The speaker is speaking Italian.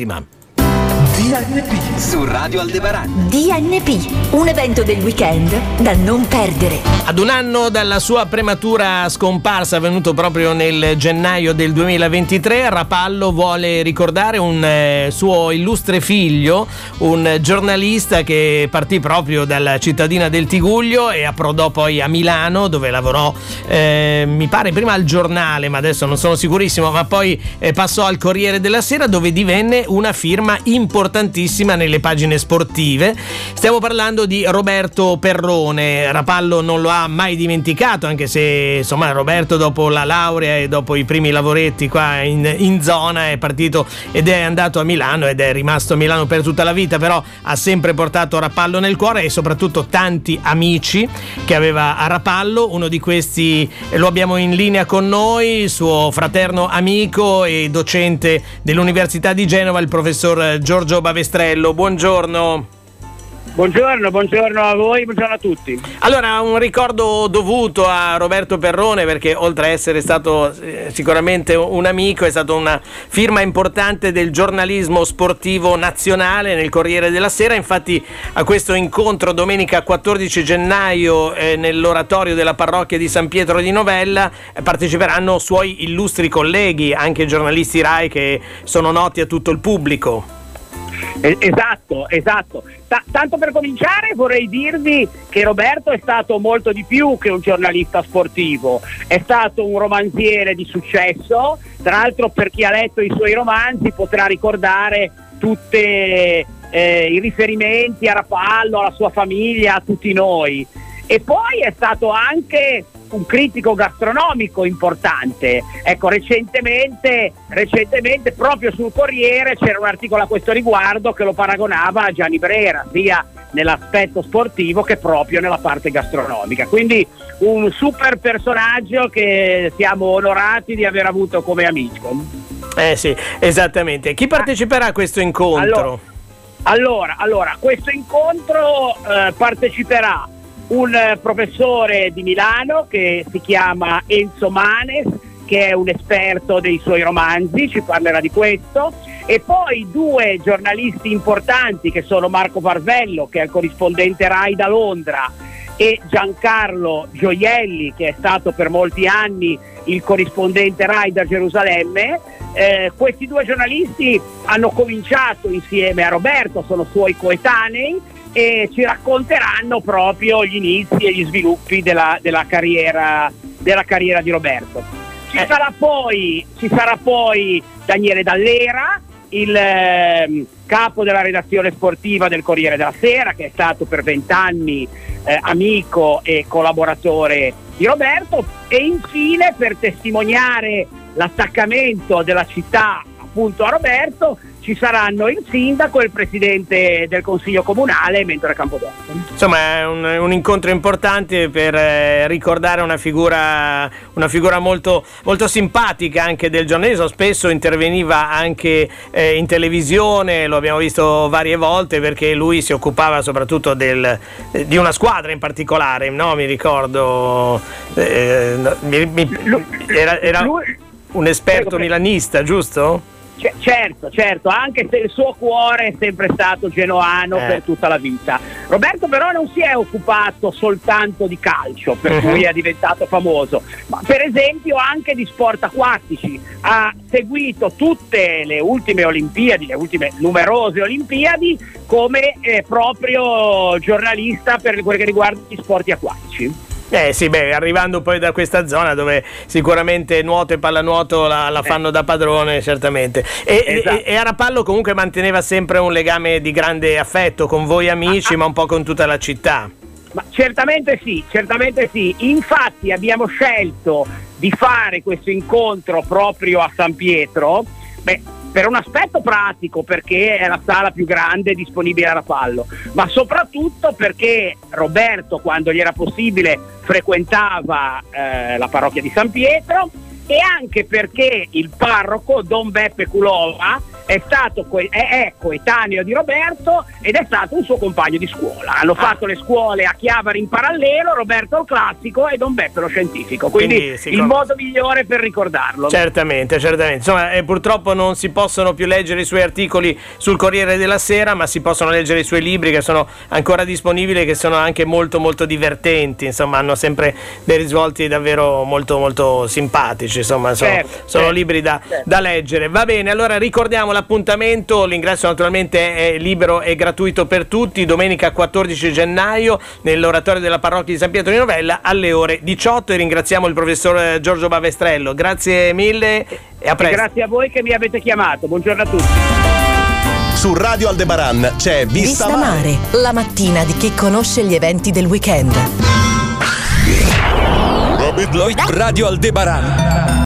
Imam. DNP su Radio Aldebaran. DNP, un evento del weekend da non perdere. Ad un anno dalla sua prematura scomparsa, avvenuto proprio nel gennaio del 2023, Rapallo vuole ricordare un eh, suo illustre figlio, un giornalista che partì proprio dalla cittadina del Tiguglio e approdò poi a Milano, dove lavorò, eh, mi pare, prima al giornale, ma adesso non sono sicurissimo, ma poi eh, passò al Corriere della Sera, dove divenne una firma importantissima nelle pagine sportive. Stiamo parlando di Roberto Perrone. Rapallo non lo ha mai dimenticato, anche se insomma Roberto dopo la laurea e dopo i primi lavoretti qua in, in zona è partito ed è andato a Milano ed è rimasto a Milano per tutta la vita, però ha sempre portato Rapallo nel cuore e soprattutto tanti amici che aveva a Rapallo. Uno di questi lo abbiamo in linea con noi, suo fraterno amico e docente dell'Università di Genova, il professor Giorgio Bavestrello. Buongiorno. Buongiorno, buongiorno a voi, buongiorno a tutti. Allora, un ricordo dovuto a Roberto Perrone perché oltre a essere stato eh, sicuramente un amico, è stato una firma importante del giornalismo sportivo nazionale nel Corriere della Sera. Infatti a questo incontro domenica 14 gennaio eh, nell'oratorio della parrocchia di San Pietro di Novella eh, parteciperanno suoi illustri colleghi, anche giornalisti RAI che sono noti a tutto il pubblico. Esatto, esatto. T- tanto per cominciare vorrei dirvi che Roberto è stato molto di più che un giornalista sportivo, è stato un romanziere di successo, tra l'altro per chi ha letto i suoi romanzi potrà ricordare tutti eh, i riferimenti a Rapallo, alla sua famiglia, a tutti noi. E poi è stato anche un critico gastronomico importante. Ecco, recentemente, recentemente proprio sul Corriere c'era un articolo a questo riguardo che lo paragonava a Gianni Brera, sia nell'aspetto sportivo che proprio nella parte gastronomica. Quindi un super personaggio che siamo onorati di aver avuto come amico. Eh sì, esattamente. Chi parteciperà a questo incontro? Allora, allora, allora questo incontro eh, parteciperà un professore di Milano che si chiama Enzo Manes, che è un esperto dei suoi romanzi, ci parlerà di questo, e poi due giornalisti importanti che sono Marco Parvello, che è il corrispondente RAI da Londra, e Giancarlo Gioielli, che è stato per molti anni il corrispondente RAI da Gerusalemme. Eh, questi due giornalisti hanno cominciato insieme a Roberto, sono suoi coetanei e ci racconteranno proprio gli inizi e gli sviluppi della, della, carriera, della carriera, di Roberto. Ci, eh. sarà poi, ci sarà poi Daniele Dallera, il eh, capo della redazione sportiva del Corriere della Sera, che è stato per vent'anni eh, amico e collaboratore di Roberto, e infine per testimoniare l'attaccamento della città appunto a Roberto ci saranno il sindaco e il presidente del consiglio comunale mentre Campodotto. Insomma è un, un, incontro importante per eh, ricordare una figura, una figura molto, molto, simpatica anche del giornalismo, spesso interveniva anche eh, in televisione, lo abbiamo visto varie volte perché lui si occupava soprattutto del, eh, di una squadra in particolare, no? mi ricordo, eh, mi, mi, era, era un esperto milanista, giusto? C- certo, certo, anche se il suo cuore è sempre stato genoano eh. per tutta la vita. Roberto però non si è occupato soltanto di calcio, per uh-huh. cui è diventato famoso, ma per esempio anche di sport acquatici. Ha seguito tutte le ultime Olimpiadi, le ultime numerose Olimpiadi, come eh, proprio giornalista per quel che riguarda gli sport acquatici. Eh sì, beh, arrivando poi da questa zona dove sicuramente nuoto e pallanuoto la, la eh. fanno da padrone, certamente. E, esatto. e, e, Arapallo comunque manteneva sempre un legame di grande affetto con voi amici, ah, ah. ma un po' con tutta la città. Ma certamente sì, certamente sì. Infatti abbiamo scelto di fare questo incontro proprio a San Pietro. Beh, per un aspetto pratico perché è la sala più grande disponibile a Rapallo, ma soprattutto perché Roberto quando gli era possibile frequentava eh, la parrocchia di San Pietro e anche perché il parroco Don Beppe Culova è, stato è, è coetaneo di Roberto ed è stato un suo compagno di scuola. Hanno Ah. fatto le scuole a Chiavari in parallelo, Roberto il classico e Don Beppe lo scientifico. Quindi, Quindi il modo migliore per ricordarlo. Certamente, certamente. Insomma, eh, purtroppo non si possono più leggere i suoi articoli sul Corriere della Sera, ma si possono leggere i suoi libri che sono ancora disponibili e che sono anche molto molto divertenti. Insomma, hanno sempre dei risvolti davvero molto molto simpatici. Insomma, sono, Certo, sono certo, libri da, certo. da leggere. Va bene, allora ricordiamo l'appuntamento. L'ingresso naturalmente è libero e gratuito per tutti. Domenica 14 gennaio nell'oratorio della parrocchia di San Pietro di Novella alle ore 18 e ringraziamo il professor eh, Giorgio Bavestrello. Grazie mille e a E presto. grazie a voi che mi avete chiamato. Buongiorno a tutti. Su Radio Aldebaran c'è Vista, Vista Mare, la mattina di chi conosce gli eventi del weekend. Radio Aldebaran.